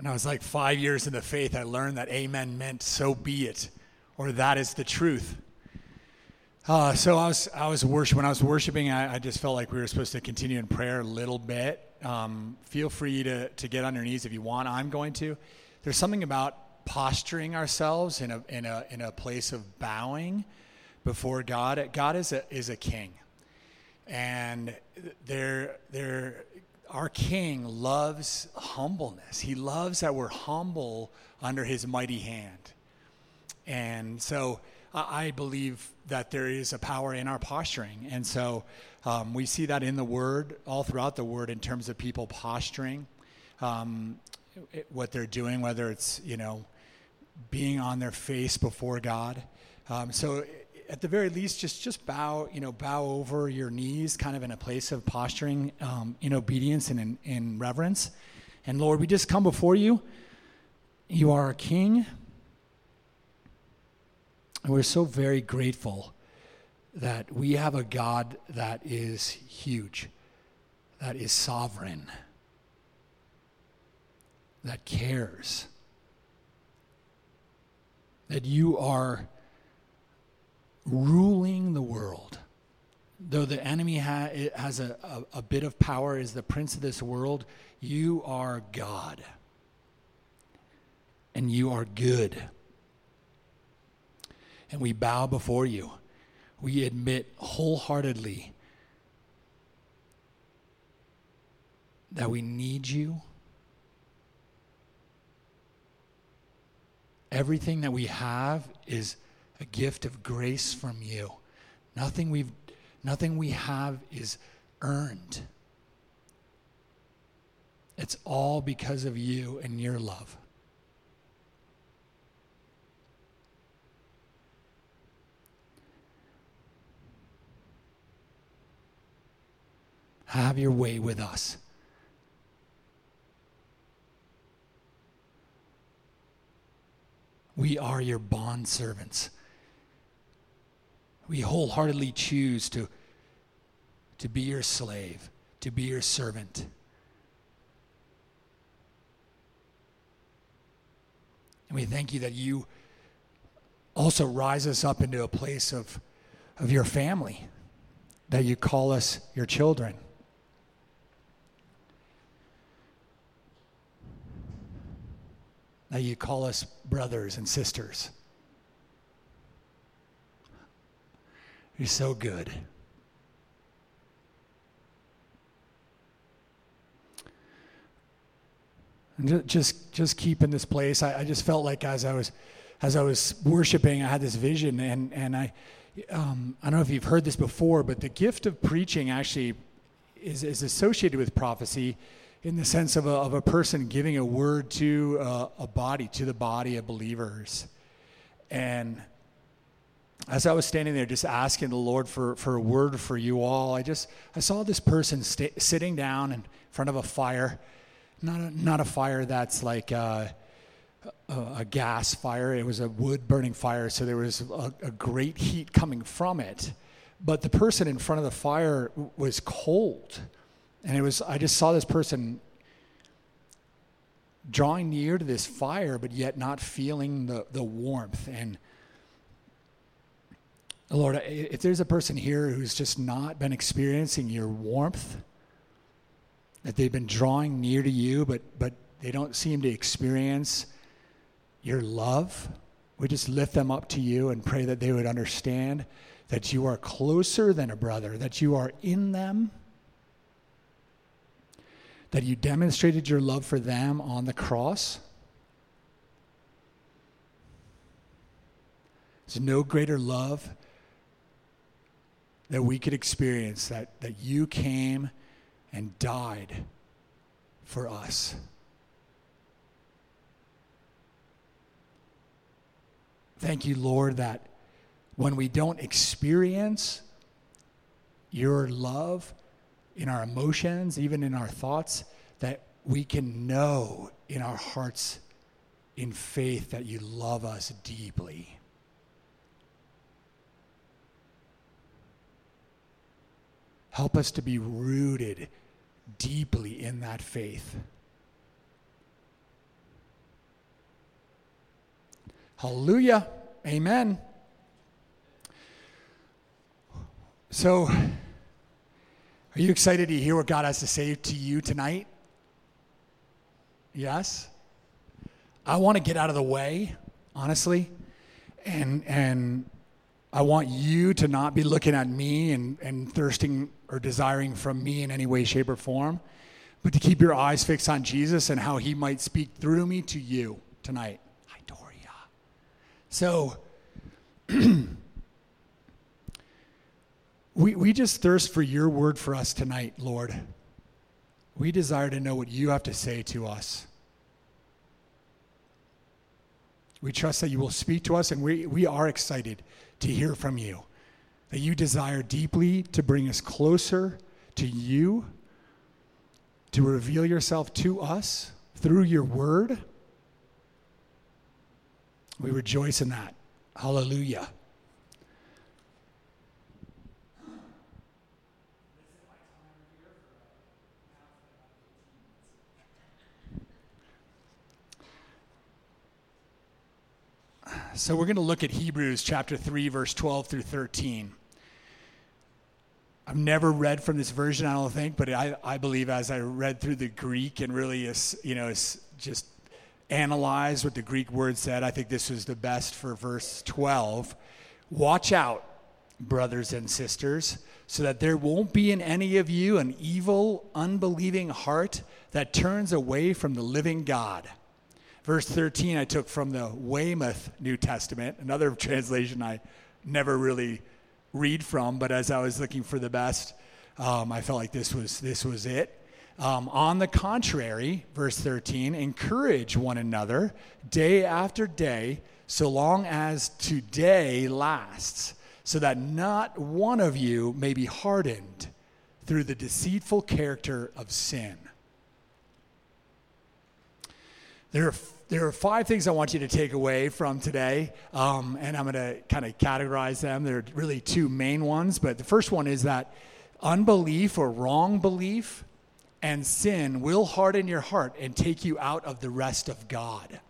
And I was like five years in the faith, I learned that amen meant so be it, or that is the truth. Uh, so I was, I was worship when I was worshiping, I, I, just felt like we were supposed to continue in prayer a little bit. Um, feel free to, to get on your knees if you want. I'm going to. There's something about posturing ourselves in a, in a, in a place of bowing before God. God is a, is a king. And there, there, our king loves humbleness. He loves that we're humble under his mighty hand. And so I believe that there is a power in our posturing. And so um, we see that in the word, all throughout the word, in terms of people posturing, um, what they're doing, whether it's, you know, being on their face before God. Um, so at the very least, just just bow, you know, bow over your knees, kind of in a place of posturing, um, in obedience and in, in reverence. And Lord, we just come before you. You are a King, and we're so very grateful that we have a God that is huge, that is sovereign, that cares, that you are ruling the world. Though the enemy ha- has a, a, a bit of power, is the prince of this world, you are God. And you are good. And we bow before you. We admit wholeheartedly that we need you. Everything that we have is a gift of grace from you. Nothing we've nothing we have is earned. It's all because of you and your love. Have your way with us. We are your bond servants we wholeheartedly choose to, to be your slave, to be your servant. And we thank you that you also rise us up into a place of, of your family, that you call us your children. That you call us brothers and sisters. You're so good. And just just keep in this place. I, I, just felt like as I was as I was worshiping, I had this vision, and and I um, I don't know if you've heard this before, but the gift of preaching actually is is associated with prophecy, in the sense of a of a person giving a word to a, a body to the body of believers, and as I was standing there just asking the Lord for, for a word for you all, I just I saw this person st- sitting down in front of a fire, not a, not a fire that's like a, a, a, gas fire. It was a wood burning fire, so there was a, a great heat coming from it. But the person in front of the fire was cold, and it was I just saw this person drawing near to this fire, but yet not feeling the the warmth and Lord, if there's a person here who's just not been experiencing your warmth, that they've been drawing near to you, but, but they don't seem to experience your love, we just lift them up to you and pray that they would understand that you are closer than a brother, that you are in them, that you demonstrated your love for them on the cross. There's no greater love that we could experience that, that you came and died for us. Thank you, Lord, that when we don't experience your love in our emotions, even in our thoughts, that we can know in our hearts in faith that you love us deeply. Help us to be rooted deeply in that faith. Hallelujah. Amen. So, are you excited to hear what God has to say to you tonight? Yes? I want to get out of the way, honestly. And, and I want you to not be looking at me and, and thirsting or desiring from me in any way, shape, or form, but to keep your eyes fixed on Jesus and how he might speak through me to you tonight. Hi, Doria. So, we, we just thirst for your word for us tonight, Lord. We desire to know what you have to say to us. We trust that you will speak to us, and we, we are excited to hear from you. That you desire deeply to bring us closer to you, to reveal yourself to us through your word. We rejoice in that. Hallelujah. So we're going to look at Hebrews chapter 3, verse 12 through 13. I've never read from this version, I don't think, but I, I believe as I read through the Greek and really, you know, just analyzed what the Greek word said, I think this was the best for verse 12. Watch out, brothers and sisters, so that there won't be in any of you an evil, unbelieving heart that turns away from the living God Verse 13, I took from the Weymouth New Testament, another translation I never really read from, but as I was looking for the best, um, I felt like this was, this was it. Um, on the contrary, verse 13, encourage one another day after day, so long as today lasts, so that not one of you may be hardened through the deceitful character of sin. There are, there are five things I want you to take away from today, um, and I'm going to kind of categorize them. There are really two main ones, but the first one is that unbelief or wrong belief and sin will harden your heart and take you out of the rest of God.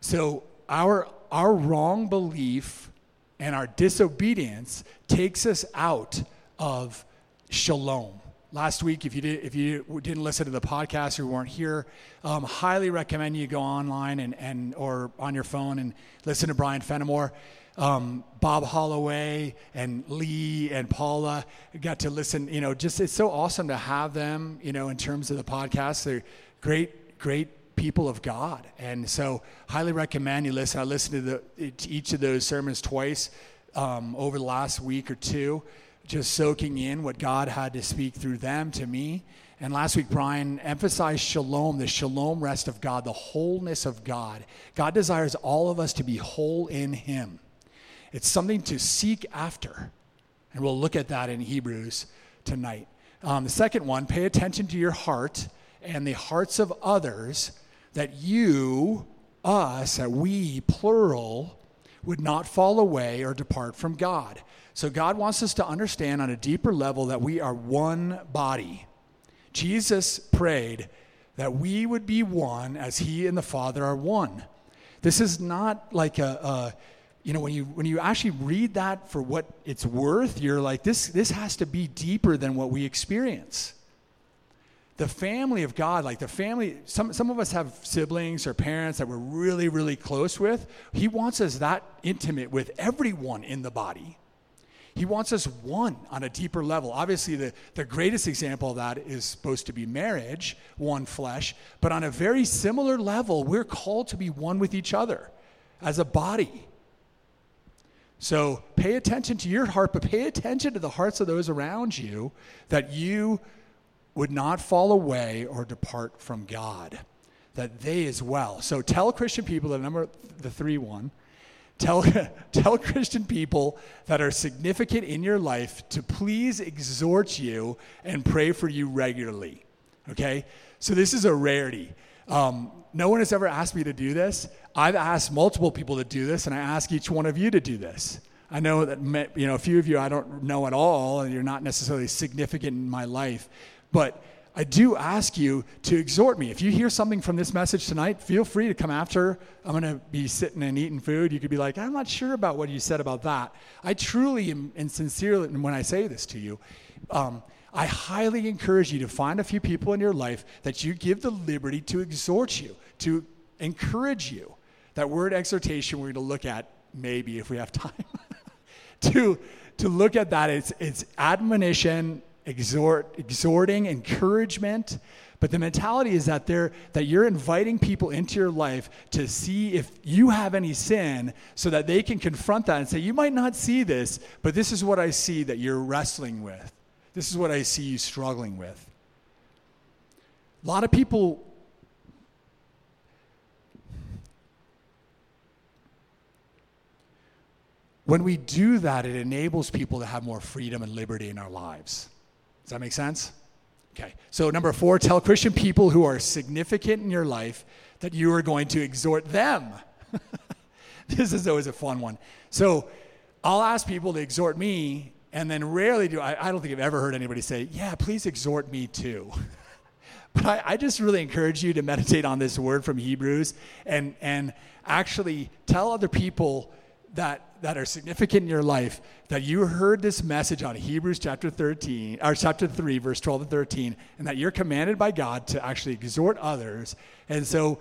So, our, our wrong belief and our disobedience takes us out of shalom last week if you did if you didn't listen to the podcast or weren't here um, highly recommend you go online and, and or on your phone and listen to brian fenimore. Um, bob holloway and lee and paula got to listen you know just it's so awesome to have them you know in terms of the podcast. They're great great people of god. And so highly recommend you listen. I listened to, the, to each of those sermons twice um, over the last week or two just soaking in what God had to speak through them to me. And last week, Brian emphasized shalom, the shalom rest of God, the wholeness of God. God desires all of us to be whole in Him. It's something to seek after. And we'll look at that in Hebrews tonight. Um, the second one, pay attention to your heart and the hearts of others, that you, us, that we, plural, would not fall away or depart from God. So God wants us to understand on a deeper level that we are one body. Jesus prayed that we would be one as he and the Father are one. This is not like a, a you know when you when you actually read that for what it's worth, you're like this this has to be deeper than what we experience the family of God, like the family, some, some of us have siblings or parents that we're really, really close with. He wants us that intimate with everyone in the body. He wants us one on a deeper level. Obviously, the, the greatest example of that is supposed to be marriage, one flesh. But on a very similar level, we're called to be one with each other as a body. So pay attention to your heart, but pay attention to the hearts of those around you that you would not fall away or depart from God. That they as well. So tell Christian people, the number, the three one, Tell, tell Christian people that are significant in your life to please exhort you and pray for you regularly. Okay? So this is a rarity. Um, no one has ever asked me to do this. I've asked multiple people to do this, and I ask each one of you to do this. I know that you know a few of you I don't know at all, and you're not necessarily significant in my life, but I do ask you to exhort me. If you hear something from this message tonight, feel free to come after. I'm going to be sitting and eating food. You could be like, I'm not sure about what you said about that. I truly am, and sincerely, when I say this to you, um, I highly encourage you to find a few people in your life that you give the liberty to exhort you, to encourage you. That word exhortation we're going to look at maybe if we have time. to, to look at that, it's, it's admonition, exhort, exhorting, encouragement. But the mentality is that they're, that you're inviting people into your life to see if you have any sin so that they can confront that and say, You might not see this, but this is what I see that you're wrestling with. This is what I see you struggling with. A lot of people When we do that, it enables people to have more freedom and liberty in our lives. Does that make sense? Okay. So, number four, tell Christian people who are significant in your life that you are going to exhort them. this is always a fun one. So, I'll ask people to exhort me, and then rarely do I, I don't think I've ever heard anybody say, Yeah, please exhort me too. but I, I just really encourage you to meditate on this word from Hebrews and, and actually tell other people that that are significant in your life that you heard this message on Hebrews chapter 13 or chapter 3 verse 12 and 13 and that you're commanded by God to actually exhort others. And so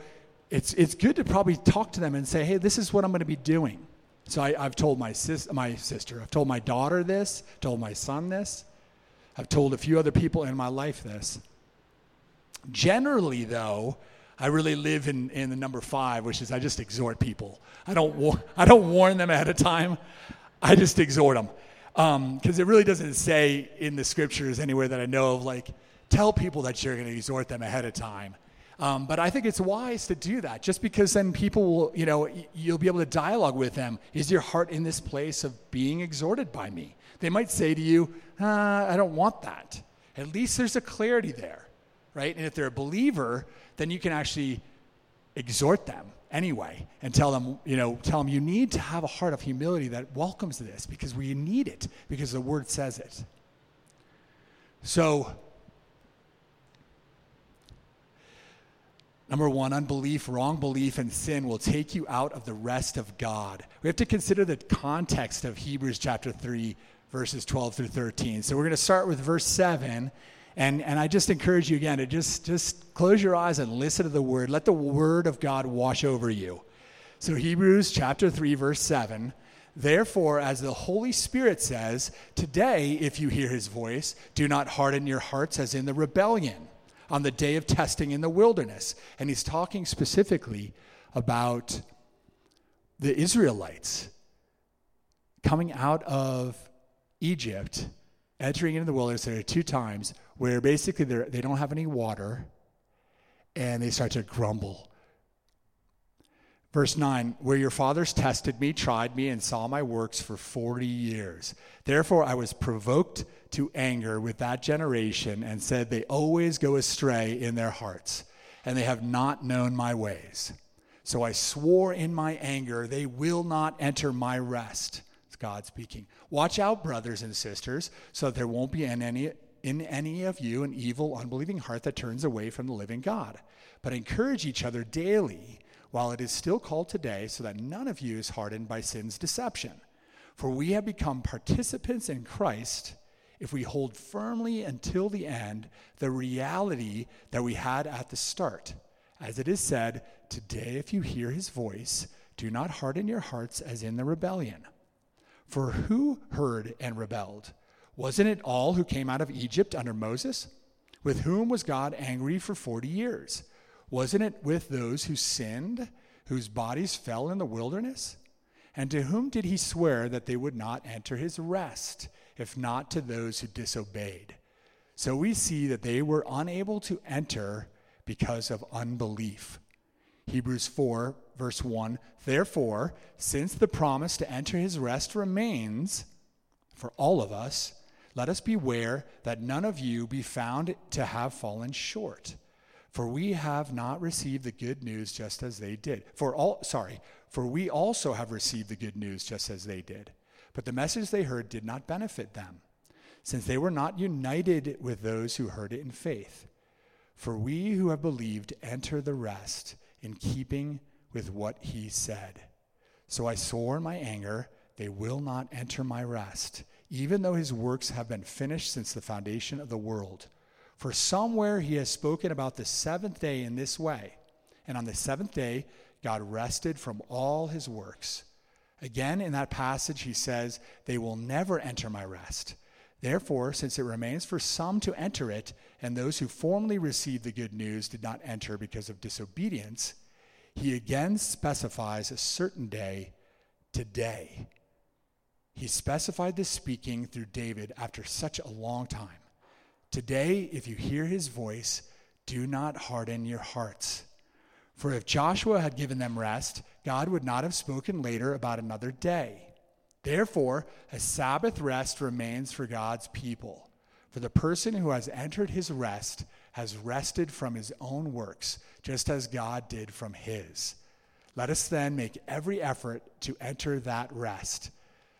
it's it's good to probably talk to them and say hey this is what I'm going to be doing. So I, have told my sis my sister I've told my daughter this told my son this I've told a few other people in my life this. Generally though I really live in, in the number five, which is I just exhort people. I don't, I don't warn them ahead of time. I just exhort them. Because um, it really doesn't say in the scriptures anywhere that I know of, like, tell people that you're going to exhort them ahead of time. Um, but I think it's wise to do that just because then people will, you know, you'll be able to dialogue with them. Is your heart in this place of being exhorted by me? They might say to you, uh, I don't want that. At least there's a clarity there, right? And if they're a believer, then you can actually exhort them anyway and tell them, you know, tell them you need to have a heart of humility that welcomes this because we need it because the word says it. So, Number one, unbelief, wrong belief, and sin will take you out of the rest of God. We have to consider the context of Hebrews chapter 3, verses 12 through 13. So we're going to start with verse 7 and, and I just encourage you again to just, just close your eyes and listen to the word. Let the word of God wash over you. So, Hebrews chapter 3, verse 7. Therefore, as the Holy Spirit says, today, if you hear his voice, do not harden your hearts as in the rebellion on the day of testing in the wilderness. And he's talking specifically about the Israelites coming out of Egypt, entering into the wilderness there two times, where basically they don't have any water and they start to grumble. Verse 9, where your fathers tested me, tried me, and saw my works for 40 years. Therefore, I was provoked to anger with that generation and said, They always go astray in their hearts, and they have not known my ways. So I swore in my anger, They will not enter my rest. It's God speaking. Watch out, brothers and sisters, so that there won't be any in any of you an evil, unbelieving heart that turns away from the living God. But encourage each other daily while it is still called today, so that none of you is hardened by sin's deception. For we have become participants in Christ if we hold firmly until the end the reality that we had at the start. As it is said, Today, if you hear his voice, do not harden your hearts as in the rebellion. For who heard and rebelled? Wasn't it all who came out of Egypt under Moses? With whom was God angry for 40 years? Wasn't it with those who sinned, whose bodies fell in the wilderness? And to whom did he swear that they would not enter his rest, if not to those who disobeyed? So we see that they were unable to enter because of unbelief. Hebrews 4, verse 1 Therefore, since the promise to enter his rest remains for all of us, let us beware that none of you be found to have fallen short. For we have not received the good news just as they did. For all sorry, for we also have received the good news just as they did. But the message they heard did not benefit them, since they were not united with those who heard it in faith. For we who have believed enter the rest in keeping with what he said. So I swore in my anger, they will not enter my rest, even though his works have been finished since the foundation of the world. For somewhere he has spoken about the seventh day in this way. And on the seventh day, God rested from all his works. Again, in that passage, he says, They will never enter my rest. Therefore, since it remains for some to enter it, and those who formerly received the good news did not enter because of disobedience, he again specifies a certain day, today. He specified this speaking through David after such a long time. Today, if you hear his voice, do not harden your hearts. For if Joshua had given them rest, God would not have spoken later about another day. Therefore, a Sabbath rest remains for God's people. For the person who has entered his rest has rested from his own works, just as God did from his. Let us then make every effort to enter that rest,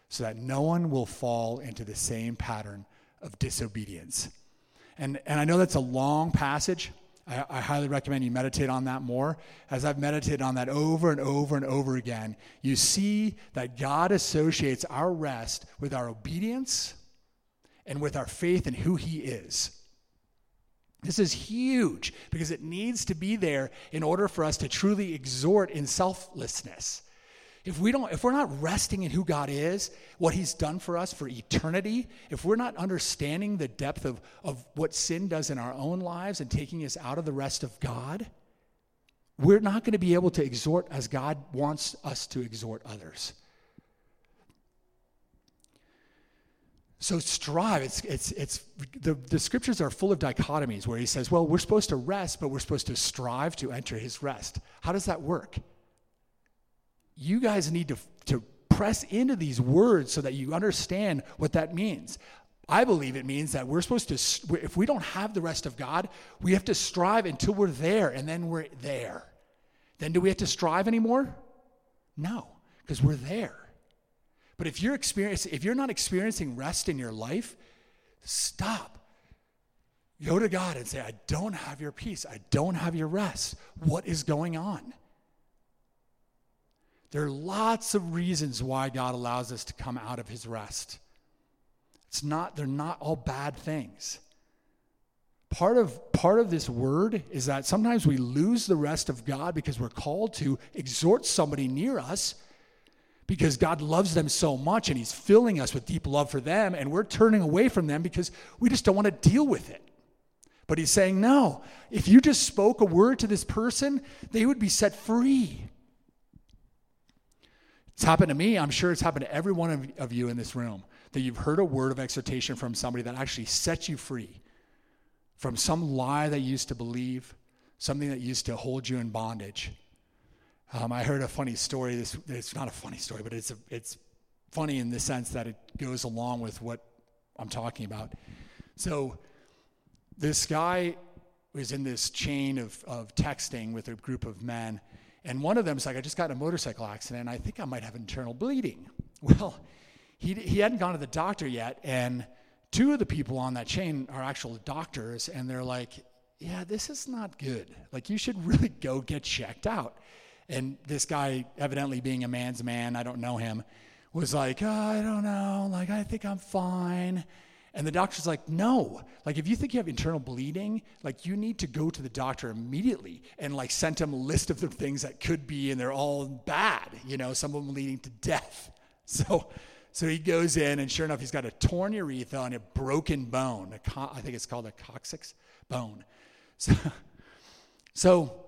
so that no one will fall into the same pattern of disobedience. And, and I know that's a long passage. I, I, highly recommend you meditate on that more. As I've meditated on that over and over and over again, you see that God associates our rest with our obedience and with our faith in who He is. This is huge because it needs to be there in order for us to truly exhort in selflessness. If we don't if we're not resting in who God is, what he's done for us for eternity, if we're not understanding the depth of, of what sin does in our own lives and taking us out of the rest of God, we're not going to be able to exhort as God wants us to exhort others. So strive. It's, it's, it's, the, the scriptures are full of dichotomies where he says, well, we're supposed to rest, but we're supposed to strive to enter his rest. How does that work? You guys need to, to press into these words so that you understand what that means. I believe it means that we're supposed to, if we don't have the rest of God, we have to strive until we're there, and then we're there. Then do we have to strive anymore? No, because we're there. But if you're experiencing, if you're not experiencing rest in your life, stop. Go to God and say, I don't have your peace. I don't have your rest. What is going on? There are lots of reasons why God allows us to come out of his rest. It's not, they're not all bad things. Part of, part of this word is that sometimes we lose the rest of God because we're called to exhort somebody near us because God loves them so much and He's filling us with deep love for them, and we're turning away from them because we just don't want to deal with it. But He's saying, no, if you just spoke a word to this person, they would be set free. It's happened to me. I'm sure it's happened to every one of, of you in this room that you've heard a word of exhortation from somebody that actually sets you free from some lie that you used to believe, something that used to hold you in bondage. Um, I heard a funny story. This it's not a funny story, but it's a, it's funny in the sense that it goes along with what I'm talking about. So this guy was in this chain of, of texting with a group of men, and one of them is like, I just got in a motorcycle accident. I think I might have internal bleeding. Well, he, he hadn't gone to the doctor yet. And two of the people on that chain are actual doctors. And they're like, yeah, this is not good. Like, you should really go get checked out. And this guy, evidently being a man's man, I don't know him, was like, oh, I don't know. Like, I think I'm fine. And the doctor's like, no. Like, if you think you have internal bleeding, like, you need to go to the doctor immediately and, like, send him a list of the things that could be, and they're all bad, you know, some of them leading to death. So, so he goes in, and sure enough, he's got a torn urethra and a broken bone. A co- I think it's called a coccyx bone. So, so,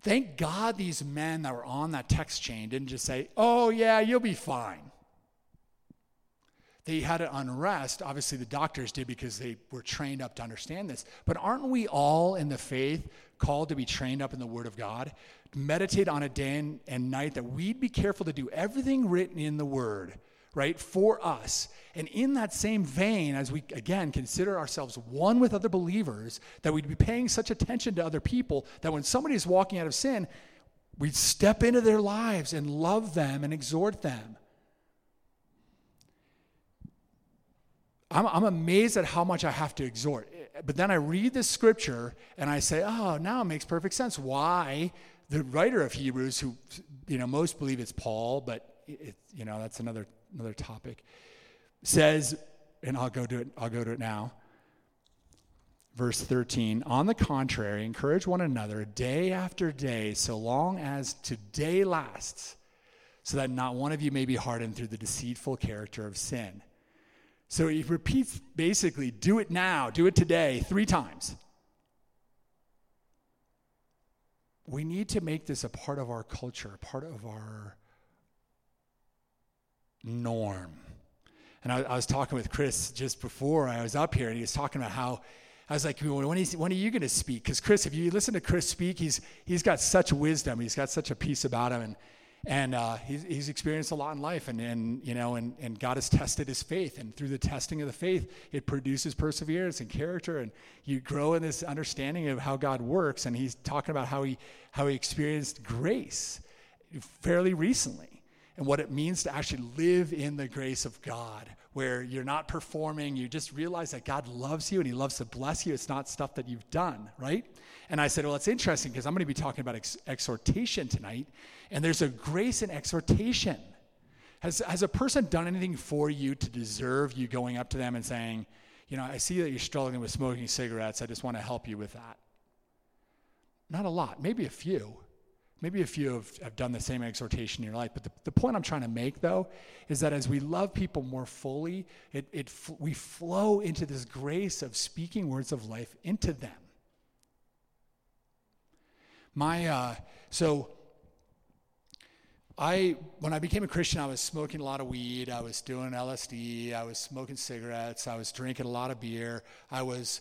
thank God these men that were on that text chain didn't just say, oh, yeah, you'll be fine they had an unrest. Obviously, the doctors did because they were trained up to understand this. But aren't we all in the faith called to be trained up in the Word of God? Meditate on a day and night that we'd be careful to do everything written in the Word, right, for us. And in that same vein, as we again consider ourselves one with other believers, that we'd be paying such attention to other people that when somebody is walking out of sin, we'd step into their lives and love them and exhort them. I'm, I'm amazed at how much I have to exhort. but then I read the scripture and I say, oh, now it makes perfect sense why the writer of Hebrews, who you know most believe it's Paul, but it, you know that's another another topic, says, and I'll go to it. I'll go to it now. Verse 13, on the contrary, encourage one another day after day, so long as today lasts, so that not one of you may be hardened through the deceitful character of sin. So he repeats basically, do it now, do it today, three times. We need to make this a part of our culture, a part of our norm. And I, I was talking with Chris just before I was up here, and he was talking about how I was like, when, is, when are you going to speak? Because Chris, if you listen to Chris speak, he's, he's got such wisdom. He's got such a peace about him. And, and uh, he's, he's experienced a lot in life. And, and, you know, and, and God has tested his faith. And through the testing of the faith, it produces perseverance and character. And you grow in this understanding of how God works. And he's talking about how he, how he experienced grace fairly recently and what it means to actually live in the grace of God where you're not performing, you just realize that God loves you and He loves to bless you. It's not stuff that you've done, right? And I said, Well, it's interesting because I'm going to be talking about ex- exhortation tonight, and there's a grace in exhortation. Has, has a person done anything for you to deserve you going up to them and saying, You know, I see that you're struggling with smoking cigarettes. I just want to help you with that? Not a lot, maybe a few. Maybe a few have, have done the same exhortation in your life. But the, the point I'm trying to make, though, is that as we love people more fully, it, it, we flow into this grace of speaking words of life into them. My, uh, so I, when I became a Christian, I was smoking a lot of weed. I was doing LSD. I was smoking cigarettes. I was drinking a lot of beer. I was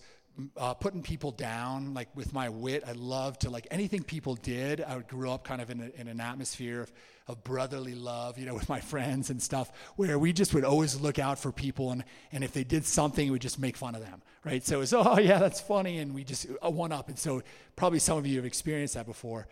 uh, putting people down, like with my wit. I loved to, like anything people did. I grew up kind of in, a, in an atmosphere of, of brotherly love, you know, with my friends and stuff, where we just would always look out for people. And, and if they did something, we just make fun of them, right? So it was, oh, yeah, that's funny. And we just uh, one up. And so probably some of you have experienced that before.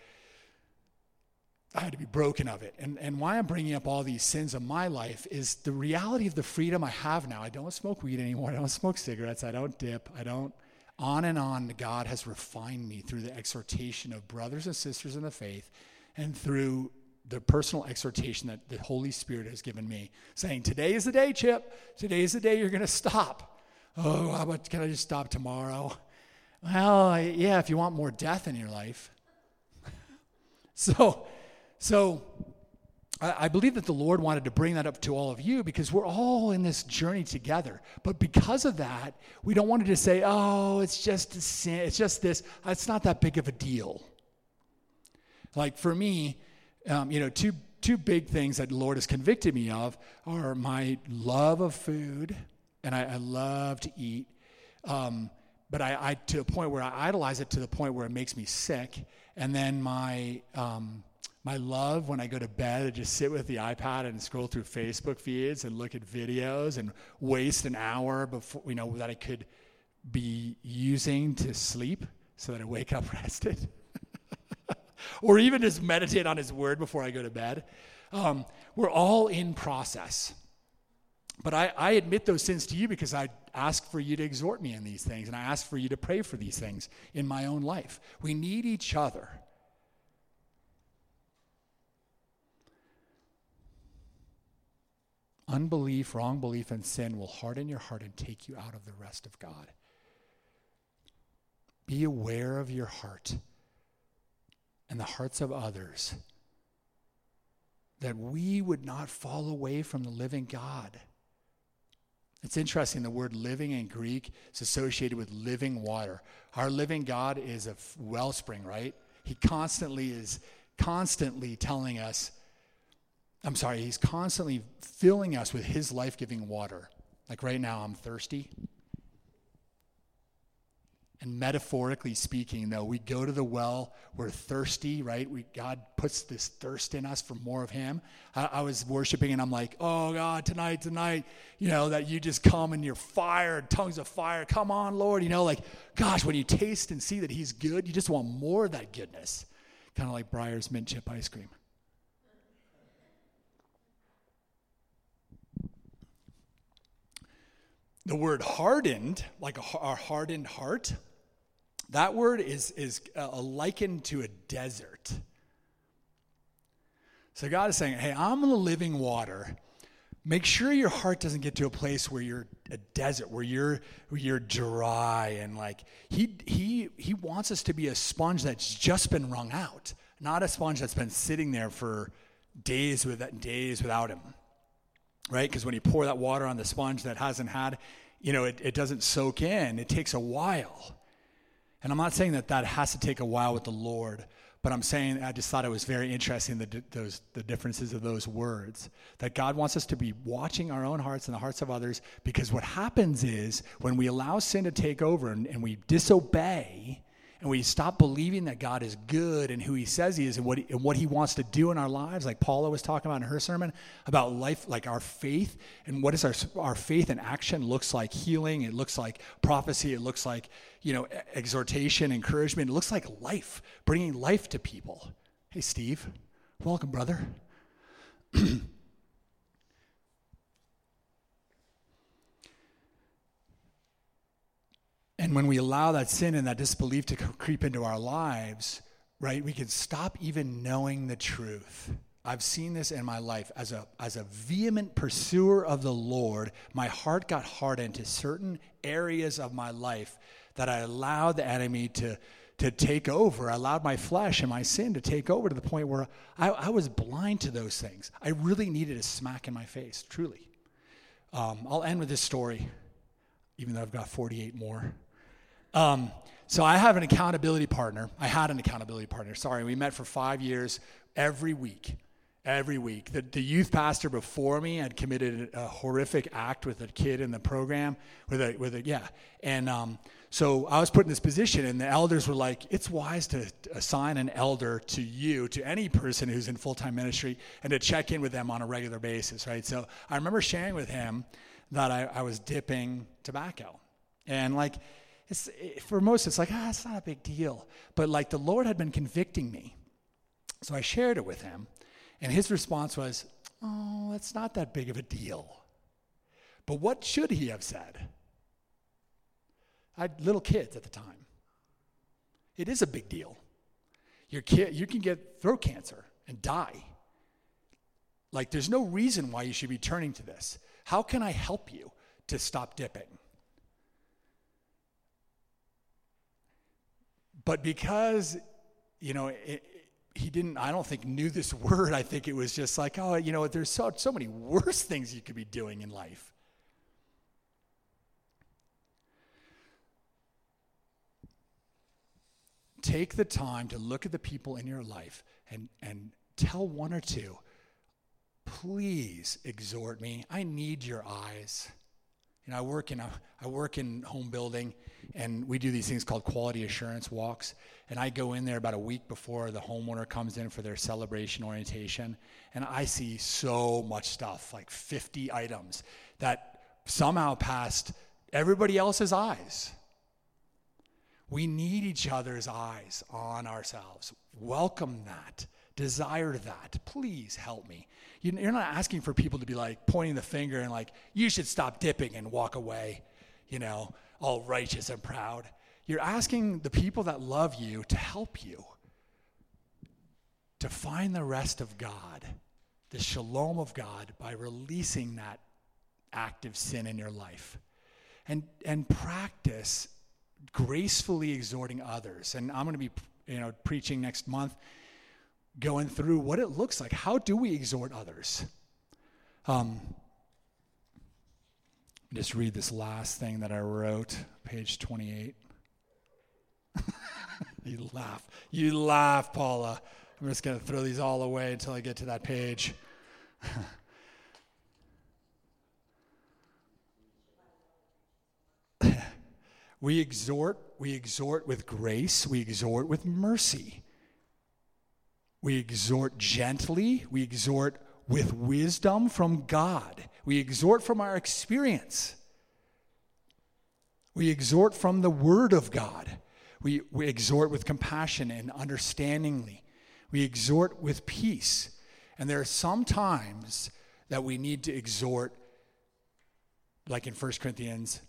I had to be broken of it. And, and why I'm bringing up all these sins of my life is the reality of the freedom I have now. I don't smoke weed anymore. I don't smoke cigarettes. I don't dip. I don't on and on, God has refined me through the exhortation of brothers and sisters in the faith and through the personal exhortation that the Holy Spirit has given me, saying, Today is the day, Chip. Today is the day you're going to stop. Oh, how about, can I just stop tomorrow? Well, yeah, if you want more death in your life. so, so I believe that the Lord wanted to bring that up to all of you because we're all in this journey together. But because of that, we don't want to say, oh, it's just a sin, it's just this. It's not that big of a deal. Like for me, um, you know, two, two big things that the Lord has convicted me of are my love of food, and I, I love to eat. Um, but I, I, to a point where I idolize it to the point where it makes me sick. And then my, um, my love when I go to bed, I just sit with the iPad and scroll through Facebook feeds and look at videos and waste an hour before, you know, that I could be using to sleep so that I wake up rested. or even just meditate on His Word before I go to bed. Um, we're all in process. But I, I admit those sins to you because I ask for you to exhort me in these things and I ask for you to pray for these things in my own life. We need each other. Unbelief, wrong belief, and sin will harden your heart and take you out of the rest of God. Be aware of your heart and the hearts of others, that we would not fall away from the living God. It's interesting, the word living in Greek is associated with living water. Our living God is a wellspring, right? He constantly is constantly telling us I'm sorry, he's constantly filling us with his life giving water. Like right now, I'm thirsty. And metaphorically speaking, though, we go to the well, we're thirsty, right? We, God puts this thirst in us for more of Him. I, I, was worshiping and I'm like, oh God, tonight, tonight, you know, that you just come and you're fired, tongues of fire. Come on, Lord. You know, like, gosh, when you taste and see that He's good, you just want more of that goodness. Kind of like Breyer's mint chip ice cream. The word hardened, like a, our hardened heart, that word is, is uh, likened to a desert. So God is saying, hey, I'm the living water. Make sure your heart doesn't get to a place where you're a desert, where you're where you're dry and like he he he wants us to be a sponge that's just been wrung out, not a sponge that's been sitting there for days with days without him. Right? Because when you pour that water on the sponge that hasn't had, you know, it, it doesn't soak in. It takes a while. And I'm not saying that that has to take a while with the Lord, but I'm saying I just thought it was very interesting the, those, the differences of those words. That God wants us to be watching our own hearts and the hearts of others because what happens is when we allow sin to take over and, and we disobey, and we stop believing that God is good and who He says He is and what he, and what He wants to do in our lives, like Paula was talking about in her sermon about life, like our faith and what is our our faith in action looks like healing. It looks like prophecy. It looks like you know exhortation, encouragement. It looks like life, bringing life to people. Hey, Steve, welcome, brother. And when we allow that sin and that disbelief to creep into our lives, right, we can stop even knowing the truth. I've seen this in my life as a as a vehement pursuer of the Lord. My heart got hardened to certain areas of my life that I allowed the enemy to to take over. I allowed my flesh and my sin to take over to the point where I, I was blind to those things. I really needed a smack in my face, truly. Um, I'll end with this story, even though I've got 48 more. Um, so I have an accountability partner. I had an accountability partner. Sorry, we met for five years every week. Every week. The, the youth pastor before me had committed a horrific act with a kid in the program, with a, with a yeah. And um, so I was put in this position, and the elders were like, it's wise to assign an elder to you, to any person who's in full time ministry, and to check in with them on a regular basis, right? So I remember sharing with him that I, I was dipping tobacco. And like, it's, for most, it's like, ah, it's not a big deal. But like the Lord had been convicting me. So I shared it with him. And his response was, oh, it's not that big of a deal. But what should he have said? I had little kids at the time. It is a big deal. Your kid, you can get throat cancer and die. Like, there's no reason why you should be turning to this. How can I help you to stop dipping? But because, you know, it, he didn't, I don't think, knew this word. I think it was just like, oh, you know, there's so, so many worse things you could be doing in life. Take the time to look at the people in your life and, and tell one or two, please exhort me. I need your eyes. You know, I work in a, I work in home building, and we do these things called quality assurance walks. And I go in there about a week before the homeowner comes in for their celebration orientation, and I see so much stuff, like 50 items, that somehow passed everybody else's eyes. We need each other's eyes on ourselves. Welcome that. Desire that. Please help me. You're not asking for people to be like pointing the finger and like, you should stop dipping and walk away, you know, all righteous and proud. You're asking the people that love you to help you to find the rest of God, the shalom of God, by releasing that active sin in your life. And, and practice gracefully exhorting others. And I'm going to be you know, preaching next month going through what it looks like. How do we exhort others? Um, just read this last thing that I wrote, page 28. you laugh. You laugh, Paula. I'm just going to throw these all away until I get to that page. we exhort, we exhort with grace, we exhort with mercy. We exhort gently. We exhort with wisdom from God. We exhort from our experience. We exhort from the Word of God. We, we exhort with compassion and understandingly. We exhort with peace. And there are some times that we need to exhort like in 1 Corinthians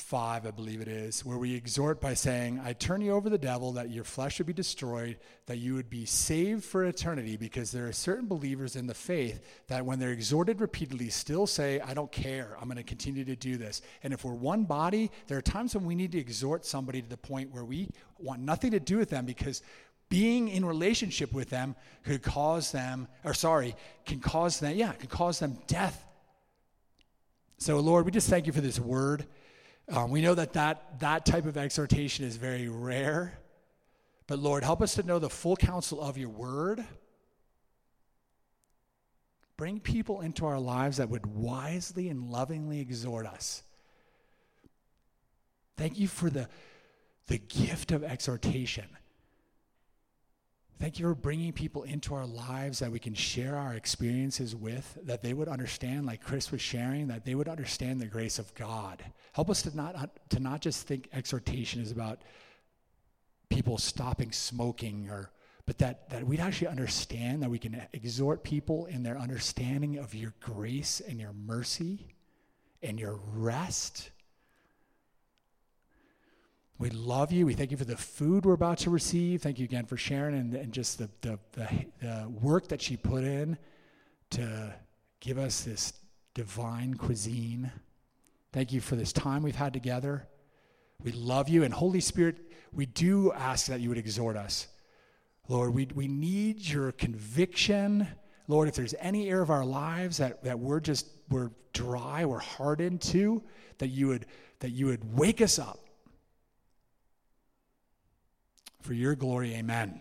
5, I believe it is, where we exhort by saying, I turn you over the devil that your flesh would be destroyed, that you would be saved for eternity, because there are certain believers in the faith that when they're exhorted repeatedly still say, I don't care, I'm going to continue to do this. And if we're one body, there are times when we need to exhort somebody to the point where we want nothing to do with them because being in relationship with them could cause them, or sorry, can cause them, yeah, can cause them death. So, Lord, we just thank you for this word. Um, we know that, that that type of exhortation is very rare, but Lord, help us to know the full counsel of your word. Bring people into our lives that would wisely and lovingly exhort us. Thank you for the, the gift of exhortation. Thank you for bringing people into our lives that we can share our experiences with, that they would understand, like Chris was sharing, that they would understand the grace of God. Help us to not, to not just think exhortation is about people stopping smoking or but that, that we'd actually understand that we can exhort people in their understanding of your grace and your mercy and your rest we love you. We thank you for the food we're about to receive. Thank you again for Sharon and, and just the, the, the, the work that she put in to give us this divine cuisine. Thank you for this time we've had together. We love you. And Holy Spirit, we do ask that you would exhort us. Lord, we, we need your conviction. Lord, if there's any area of our lives that, that we're just, we're dry, we're hardened to, that you would, that you would wake us up for your glory, amen.